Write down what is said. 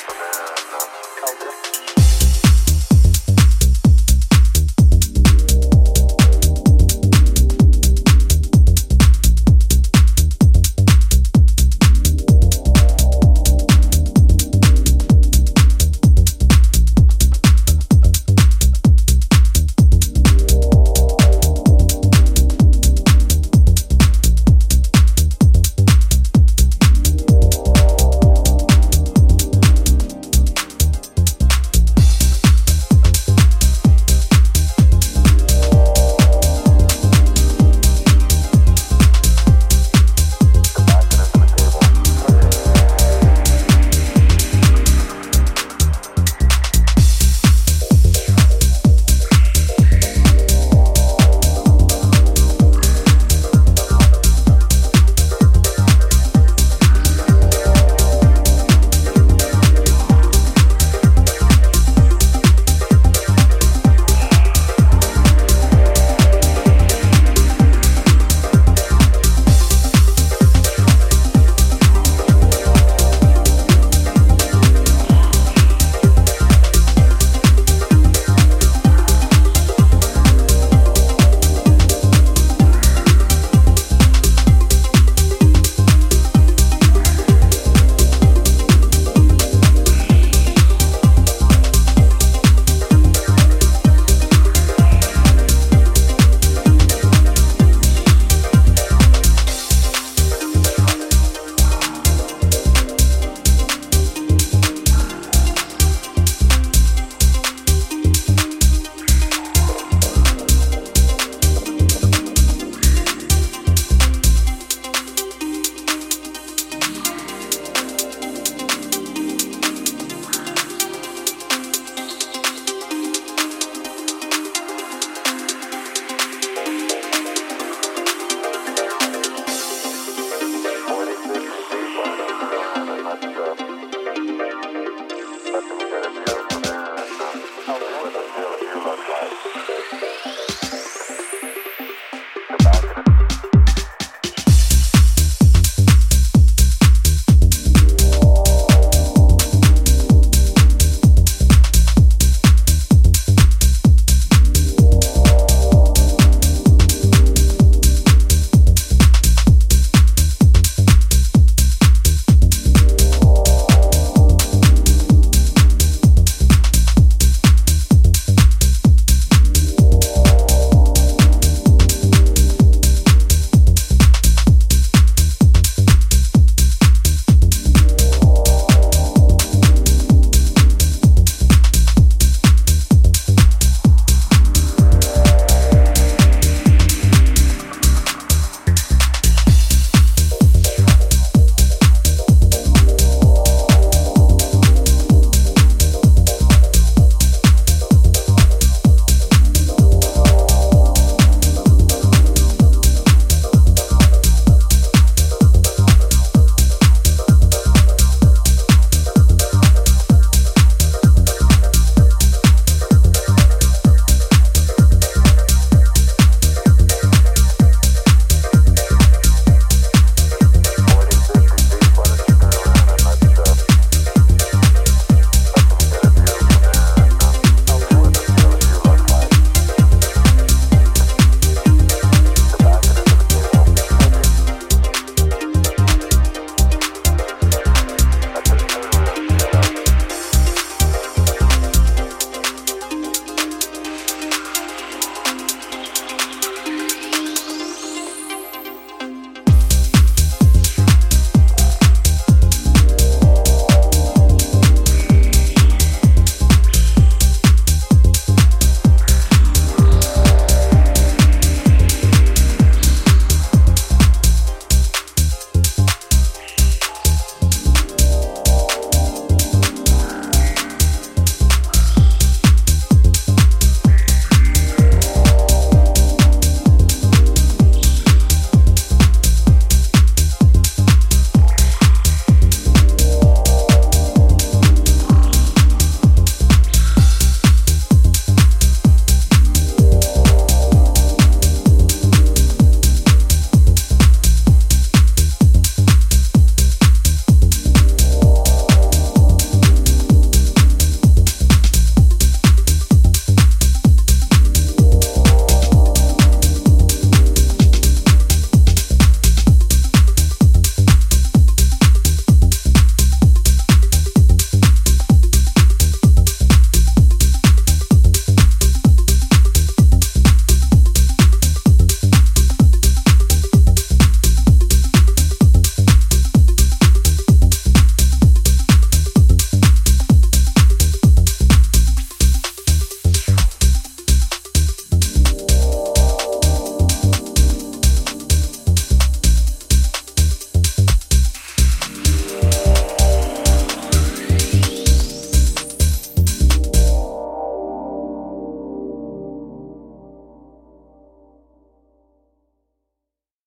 from now.